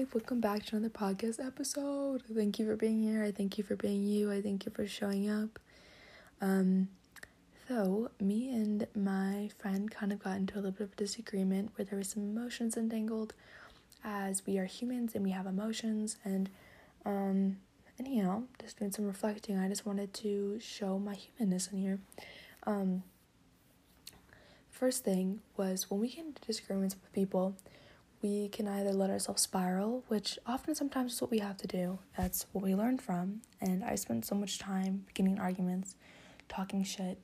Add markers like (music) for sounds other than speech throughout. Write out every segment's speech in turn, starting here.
Welcome back to another podcast episode. Thank you for being here. I thank you for being you. I thank you for showing up. Um, so me and my friend kind of got into a little bit of a disagreement where there was some emotions entangled, as we are humans and we have emotions. And um, anyhow, just doing some reflecting. I just wanted to show my humanness in here. Um, first thing was when we get into disagreements with people we can either let ourselves spiral, which often sometimes is what we have to do. That's what we learn from. And I spent so much time getting arguments, talking shit,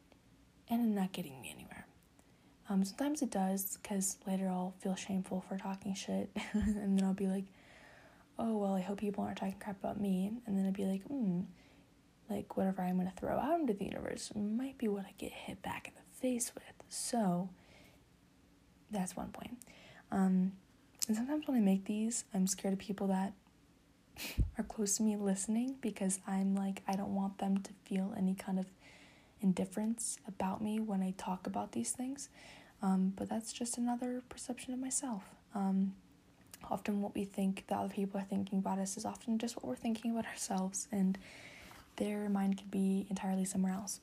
and not getting me anywhere. Um, sometimes it does, because later I'll feel shameful for talking shit, (laughs) and then I'll be like, oh, well, I hope people aren't talking crap about me. And then I'll be like, hmm, like whatever I'm going to throw out into the universe might be what I get hit back in the face with. So that's one point. Um, and sometimes when I make these, I'm scared of people that (laughs) are close to me listening because I'm like, I don't want them to feel any kind of indifference about me when I talk about these things. Um, but that's just another perception of myself. Um, often, what we think that other people are thinking about us is often just what we're thinking about ourselves, and their mind could be entirely somewhere else.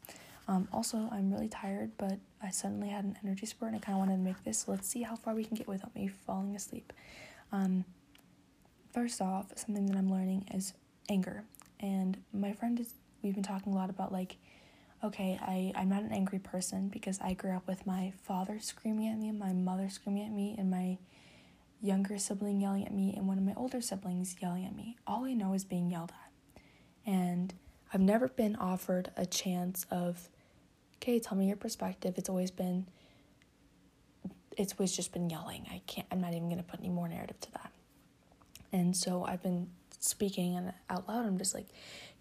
Um, also, I'm really tired, but I suddenly had an energy spurt and I kind of wanted to make this. So let's see how far we can get without me falling asleep. Um, first off, something that I'm learning is anger. And my friend is, we've been talking a lot about like, okay, I, I'm not an angry person because I grew up with my father screaming at me, my mother screaming at me, and my younger sibling yelling at me, and one of my older siblings yelling at me. All I know is being yelled at. And I've never been offered a chance of okay, tell me your perspective. It's always been, it's always just been yelling. I can't, I'm not even going to put any more narrative to that. And so I've been speaking and out loud. I'm just like,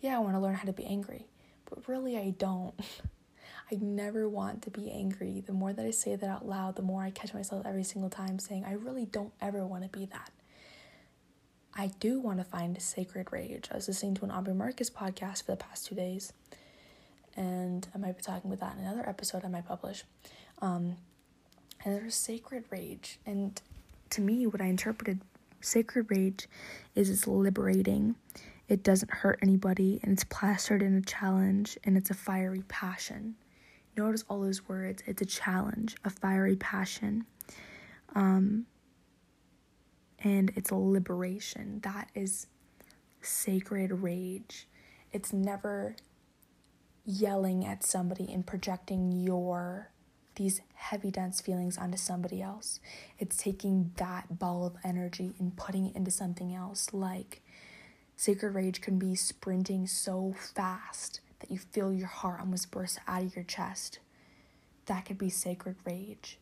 yeah, I want to learn how to be angry. But really, I don't. (laughs) I never want to be angry. The more that I say that out loud, the more I catch myself every single time saying, I really don't ever want to be that. I do want to find a sacred rage. I was listening to an Aubrey Marcus podcast for the past two days, and I might be talking about that in another episode I might publish. Um, and there's sacred rage, and to me, what I interpreted sacred rage is it's liberating. It doesn't hurt anybody, and it's plastered in a challenge, and it's a fiery passion. Notice all those words. It's a challenge, a fiery passion, um, and it's a liberation. That is sacred rage. It's never yelling at somebody and projecting your these heavy dense feelings onto somebody else. It's taking that ball of energy and putting it into something else. Like sacred rage can be sprinting so fast that you feel your heart almost burst out of your chest. That could be sacred rage.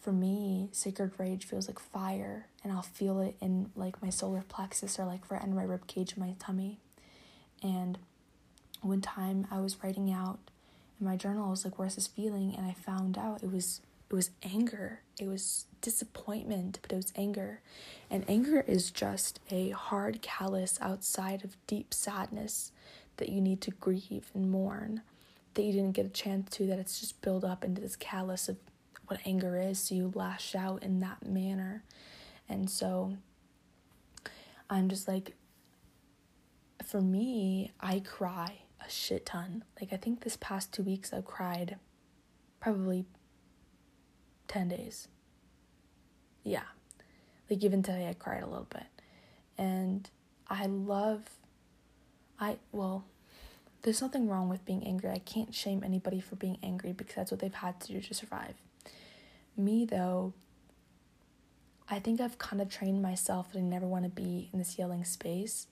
For me, sacred rage feels like fire, and I'll feel it in like my solar plexus or like right under my rib cage in my tummy. And one time I was writing out in my journal, I was like, where's this feeling? And I found out it was it was anger. It was disappointment, but it was anger. And anger is just a hard callus outside of deep sadness that you need to grieve and mourn. That you didn't get a chance to, that it's just built up into this callus of what anger is, so you lash out in that manner. And so I'm just like, for me, I cry a shit ton. Like, I think this past two weeks I've cried probably 10 days. Yeah. Like, even today I cried a little bit. And I love, I, well, there's nothing wrong with being angry. I can't shame anybody for being angry because that's what they've had to do to survive. Me, though, I think I've kind of trained myself that I never want to be in this yelling space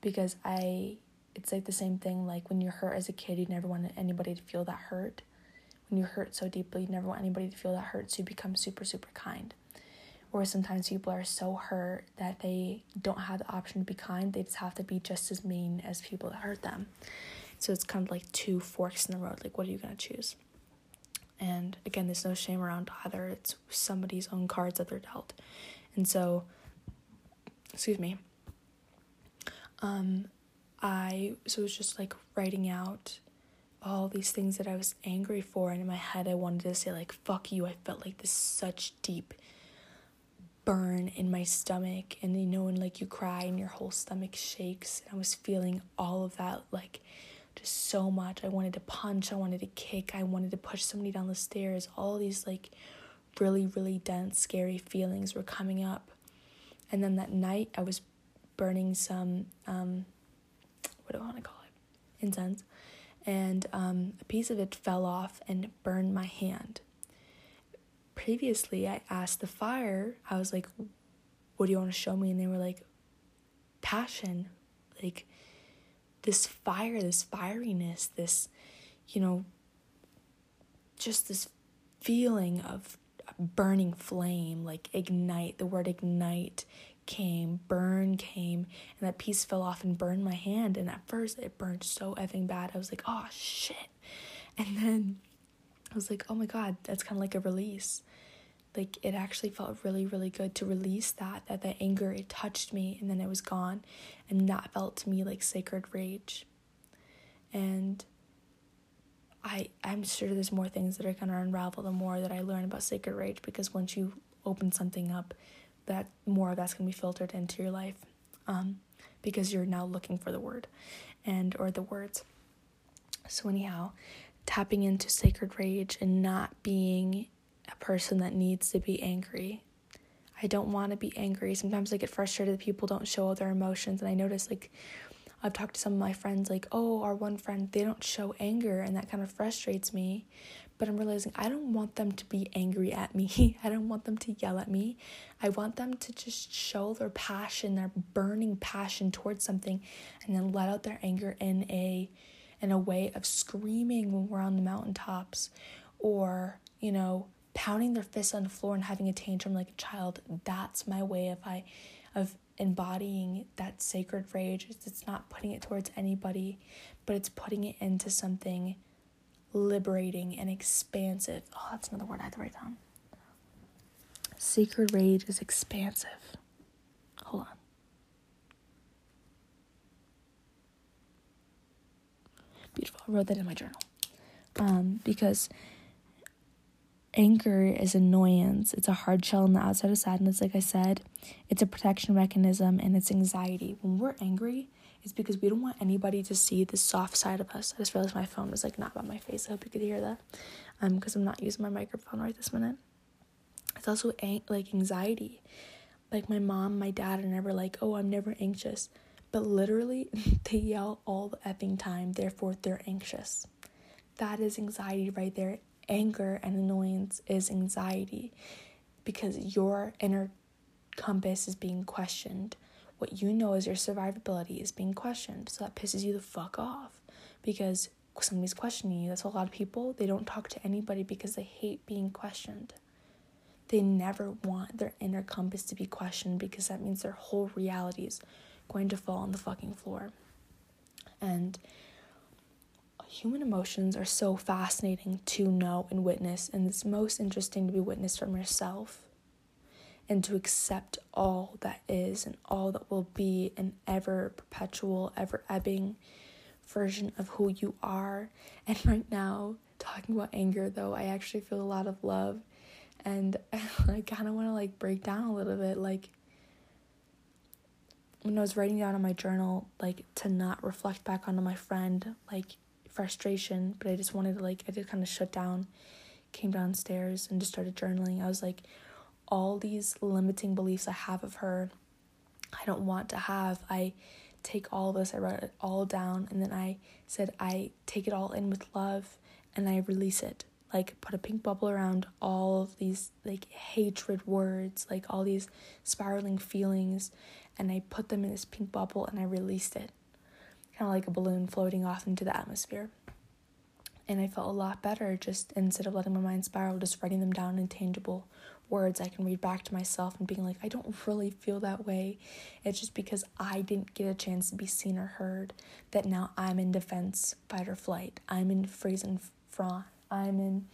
because I it's like the same thing like when you're hurt as a kid you never want anybody to feel that hurt. When you hurt so deeply you never want anybody to feel that hurt so you become super super kind. Or sometimes people are so hurt that they don't have the option to be kind they just have to be just as mean as people that hurt them. So it's kind of like two forks in the road like what are you going to choose? And again there's no shame around either it's somebody's own cards that they're dealt. And so excuse me. Um I so it was just like writing out all these things that I was angry for and in my head I wanted to say like fuck you I felt like this such deep burn in my stomach and you know when like you cry and your whole stomach shakes and I was feeling all of that like just so much. I wanted to punch, I wanted to kick, I wanted to push somebody down the stairs. All these like really really dense scary feelings were coming up. And then that night I was burning some um what do I want to call it? Incense. And um, a piece of it fell off and burned my hand previously I asked the fire, I was like, what do you want to show me? And they were like, passion. Like this fire, this fieriness, this, you know, just this feeling of burning flame, like ignite. The word ignite came, burn came, and that piece fell off and burned my hand. And at first, it burned so effing bad. I was like, oh shit. And then I was like, oh my god, that's kind of like a release like it actually felt really really good to release that that that anger it touched me and then it was gone and that felt to me like sacred rage and i i'm sure there's more things that are to unravel the more that i learn about sacred rage because once you open something up that more of that's going to be filtered into your life um because you're now looking for the word and or the words so anyhow tapping into sacred rage and not being a person that needs to be angry. I don't want to be angry. Sometimes I get frustrated that people don't show their emotions. And I notice, like, I've talked to some of my friends, like, oh, our one friend, they don't show anger. And that kind of frustrates me. But I'm realizing I don't want them to be angry at me. (laughs) I don't want them to yell at me. I want them to just show their passion, their burning passion towards something, and then let out their anger in a in a way of screaming when we're on the mountaintops or, you know, pounding their fists on the floor and having a tantrum like a child that's my way if i of embodying that sacred rage. It's not putting it towards anybody but it's putting it into something liberating and expansive. Oh that's another word i had to write down. Sacred rage is expansive. Hold on. Beautiful. I wrote that in my journal. Um because anger is annoyance. It's a hard shell on the outside of sadness, like I said. It's a protection mechanism and it's anxiety. When we're angry, it's because we don't want anybody to see the soft side of us. I just realized my phone was like not by my face. I hope you could hear that. Um, because I'm not using my microphone right this minute. It's also ang- like anxiety. Like my mom, my dad are never like, oh, I'm never anxious. But literally, (laughs) they yell all the effing time, therefore, they're anxious. That is anxiety right there anger and annoyance is anxiety because your inner compass is being questioned. What you know as your survivability is being questioned. So that pisses you the fuck off because somebody's questioning you. That's a lot of people. They don't talk to anybody because they hate being questioned. They never want their inner compass to be questioned because that means their whole reality is going to fall on the fucking floor. And human emotions are so fascinating to know and witness, and it's most interesting to be witnessed from yourself and to accept all that is and all that will be an ever perpetual, ever ebbing version of who you are. And right now, talking about anger though, I actually feel a lot of love and (laughs) I kind of want to like break down a little bit like when I was writing down in my journal like to not reflect back onto my friend like frustration, but I just wanted to like I just kind of shut down, came downstairs and just started journaling. I was like all these limiting beliefs I have of her, I don't want to have. I take all this, I wrote it all down and then I said I take it all in with love and I release it. Like put a pink bubble around all of these like hatred words, like all these spiraling feelings and I put them in this pink bubble and I released it kind of like a balloon floating off into the atmosphere. And I felt a lot better just instead of letting my mind spiral, just writing them down in tangible words I can read back to myself and being like, I don't really feel that way. It's just because I didn't get a chance to be seen or heard that now I'm in defense, fight or flight. I'm in freeze and fawn. I'm in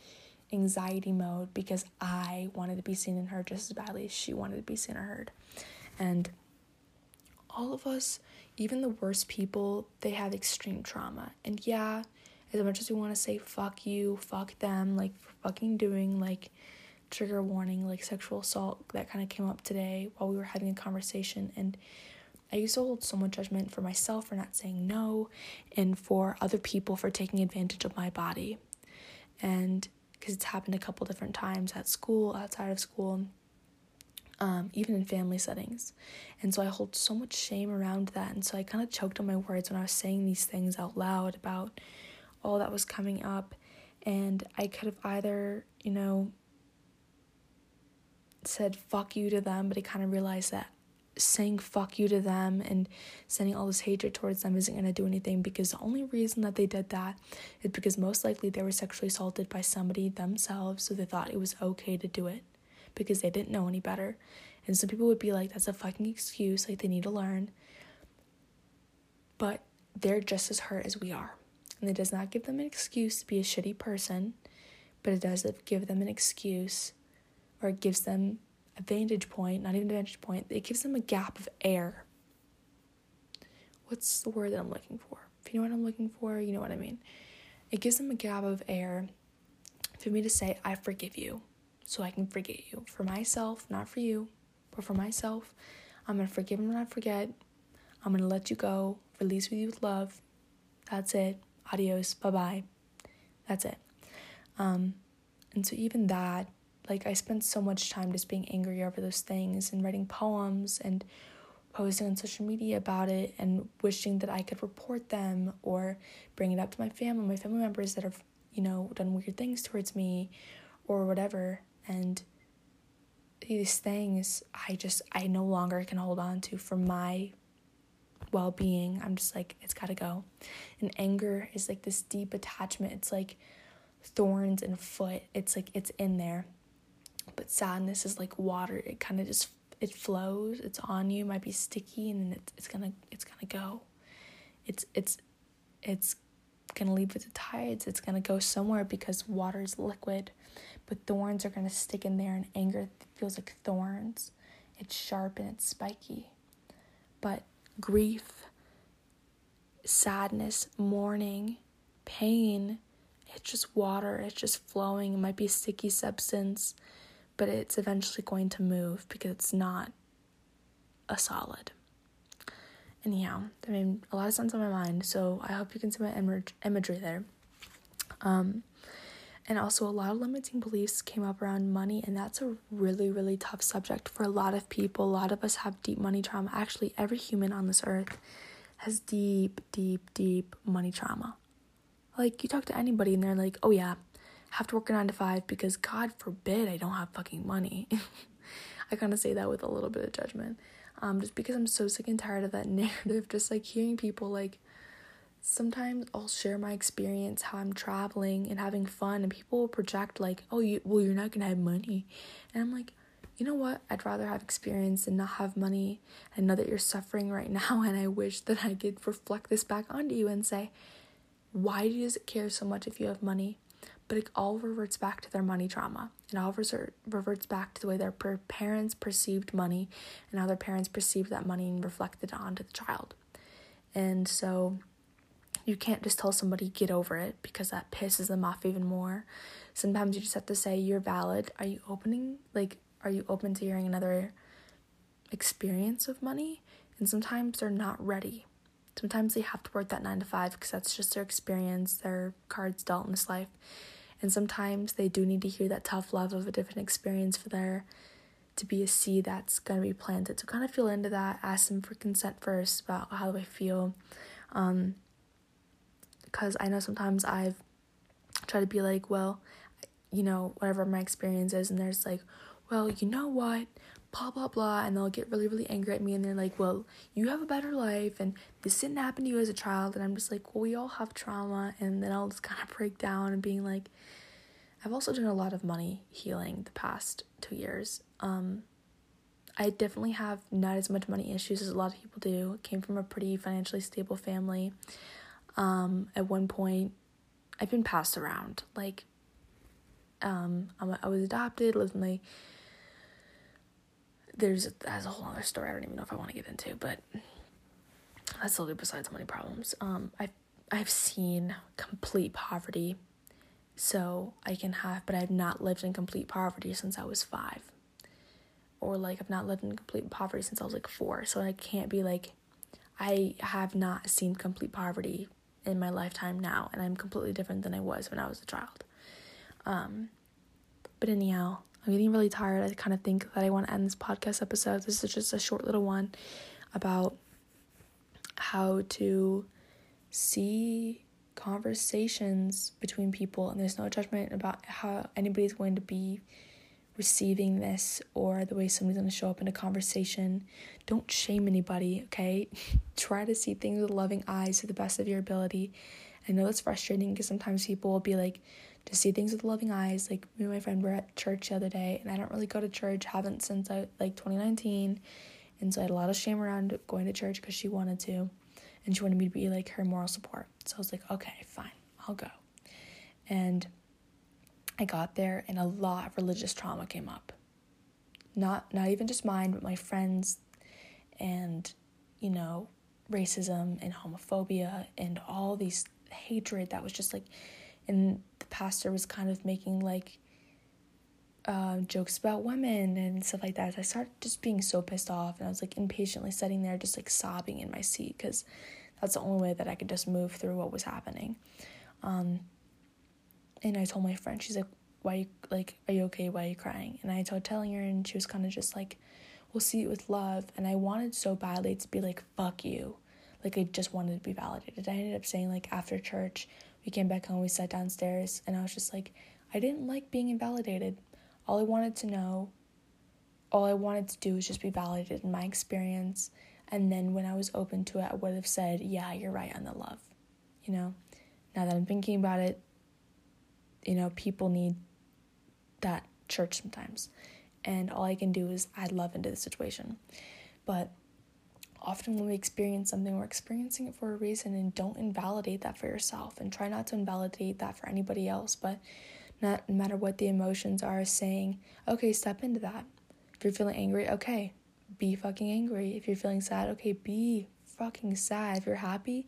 anxiety mode because I wanted to be seen and heard just as badly as she wanted to be seen or heard. And all of us even the worst people, they have extreme trauma. And yeah, as much as we want to say fuck you, fuck them, like for fucking doing like trigger warning, like sexual assault, that kind of came up today while we were having a conversation. And I used to hold so much judgment for myself for not saying no and for other people for taking advantage of my body. And because it's happened a couple different times at school, outside of school, um, even in family settings. And so I hold so much shame around that. And so I kind of choked on my words when I was saying these things out loud about all that was coming up. And I could have either, you know, said fuck you to them, but I kind of realized that saying fuck you to them and sending all this hatred towards them isn't going to do anything because the only reason that they did that is because most likely they were sexually assaulted by somebody themselves, so they thought it was okay to do it because they didn't know any better. And some people would be like, that's a fucking excuse, like they need to learn. But they're just as hurt as we are. And it does not give them an excuse to be a shitty person, but it does give them an excuse or it gives them a vantage point, not even a vantage point, it gives them a gap of air. What's the word that I'm looking for? If you know what I'm looking for, you know what I mean. It gives them a gap of air for me to say, I forgive you, so I can forget you. For myself, not for you, but for myself, I'm gonna forgive and not forget. I'm gonna let you go, release with you with love. That's it adios, bye bye. That's it. Um, and so, even that, like, I spent so much time just being angry over those things and writing poems and posting on social media about it and wishing that I could report them or bring it up to my family, my family members that have, you know, done weird things towards me or whatever. And these things I just, I no longer can hold on to for my well being. I'm just like, it's gotta go. And anger is like this deep attachment. It's like thorns and foot. It's like it's in there. But sadness is like water. It kind of just it flows. It's on you. It might be sticky, and then it's it's gonna it's gonna go. It's it's it's gonna leave with the tides. It's gonna go somewhere because water is liquid, but thorns are gonna stick in there, and anger feels like thorns. It's sharp and it's spiky, but grief, sadness, mourning, pain. It's just water, it's just flowing. It might be a sticky substance, but it's eventually going to move because it's not a solid. Anyhow, I mean, a lot of sense on my mind, so I hope you can see my imagery there. Um, and also, a lot of limiting beliefs came up around money, and that's a really, really tough subject for a lot of people. A lot of us have deep money trauma. Actually, every human on this earth has deep, deep, deep money trauma. Like, you talk to anybody, and they're like, oh, yeah, have to work a nine to five because God forbid I don't have fucking money. (laughs) I kind of say that with a little bit of judgment. Um, just because I'm so sick and tired of that (laughs) narrative, just like hearing people like, sometimes I'll share my experience how I'm traveling and having fun and people will project like, "Oh, you well you're not going to have money." And I'm like, "You know what? I'd rather have experience and not have money and know that you're suffering right (laughs) now and I wish that I could reflect this back onto you and say, "Why does it care so much if you have money?" But it all reverts back to their money trauma. It all reverts back to the way their parents perceived money and how their parents perceived that money and reflected it onto the child. And so you can't just tell somebody get over it because that pisses them off even more. Sometimes you just have to say you're valid. Are you opening like are you open to hearing another experience of money? And sometimes they're not ready. Sometimes they have to work that 9 to 5 because that's just their experience, their cards dealt in this life. And sometimes they do need to hear that tough love of a different experience for their to be a seed that's going to be planted. So kind of feel into that, ask them for consent first about how do I feel. Um, because I know sometimes I've tried to be like, well, you know, whatever my experience is, and there's like, well, you know what, blah blah blah, and they'll get really really angry at me, and they're like, well, you have a better life, and this didn't happen to you as a child, and I'm just like, well, we all have trauma, and then I'll just kind of break down and being like, I've also done a lot of money healing the past two years. Um, I definitely have not as much money issues as a lot of people do. Came from a pretty financially stable family. Um, at one point, I've been passed around. Like, um, I'm, I was adopted, lived in my. There's that's a whole other story. I don't even know if I want to get into, but that's totally besides money problems. Um, I've I've seen complete poverty, So I can have, but I've not lived in complete poverty since I was five. Or like I've not lived in complete poverty since I was like four. So I can't be like, I have not seen complete poverty in my lifetime now, and I'm completely different than I was when I was a child. Um, but anyhow, I'm getting really tired. I kind of think that I want to end this podcast episode. This is just a short little one about how to see conversations between people, and there's no judgment about how anybody's going to be receiving this or the way somebody's going to show up in a conversation. Don't shame anybody, okay? (laughs) Try to see things with loving eyes to the best of your ability. I know that's frustrating because sometimes people will be like, to see things with loving eyes. Like me and my friend were at church the other day, and I don't really go to church, haven't since I like 2019, and so I had a lot of shame around going to church because she wanted to, and she wanted me to be like her moral support. So I was like, okay, fine, I'll go, and I got there, and a lot of religious trauma came up. Not not even just mine, but my friends, and you know, racism and homophobia and all these hatred that was just like and the pastor was kind of making like uh, jokes about women and stuff like that. I started just being so pissed off, and I was like impatiently sitting there, just like sobbing in my seat because that's the only way that I could just move through what was happening. Um, and I told my friend, she's like, "Why you like? Are you okay? Why are you crying?" And I told telling her, and she was kind of just like, "We'll see it with love." And I wanted so badly to be like, "Fuck you," like I just wanted to be validated. I ended up saying like after church we came back home, we sat downstairs, and I was just like, I didn't like being invalidated. All I wanted to know, all I wanted to do was just be validated in my experience. And then when I was open to it, I would have said, Yeah, you're right on the love. You know, now that I'm thinking about it, you know, people need that church sometimes. And all I can do is add love into the situation. But often when we experience something, we're experiencing it for a reason and don't invalidate that for yourself and try not to invalidate that for anybody else. But not no matter what the emotions are, saying, okay, step into that. If you're feeling angry, okay, be fucking angry. If you're feeling sad, okay, be fucking sad. If you're happy,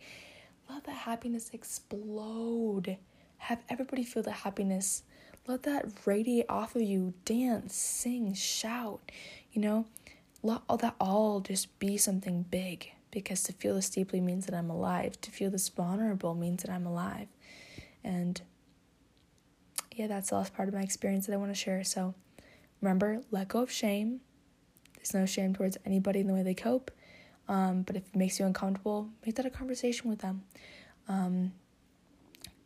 let that happiness explode. Have everybody feel that happiness. Let that radiate off of you. Dance, sing, shout. You know, let all that all just be something big because to feel this deeply means that I'm alive. To feel this vulnerable means that I'm alive. And yeah, that's the last part of my experience that I want to share. So remember, let go of shame. There's no shame towards anybody in the way they cope. Um, but if it makes you uncomfortable, make that a conversation with them. Um,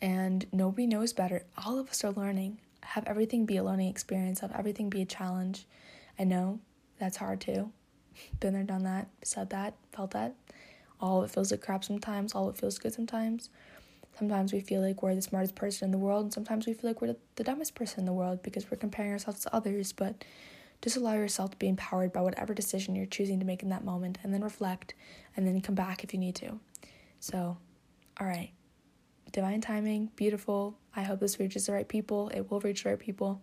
and nobody knows better. All of us are learning. Have everything be a learning experience, have everything be a challenge. I know that's hard too. (laughs) Been there, done that, said that, felt that. All of it feels like crap sometimes, all of it feels good sometimes. Sometimes we feel like we're the smartest person in the world, and sometimes we feel like we're the dumbest person in the world because we're comparing ourselves to others. But just allow yourself to be empowered by whatever decision you're choosing to make in that moment, and then reflect, and then come back if you need to. So, all right. Divine timing, beautiful. I hope this reaches the right people. It will reach the right people.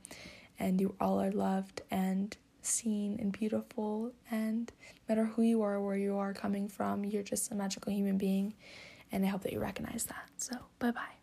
And you all are loved. And seen and beautiful. And no matter who you are, where you are coming from, you're just a magical human being. And I hope that you recognize that. So, bye bye.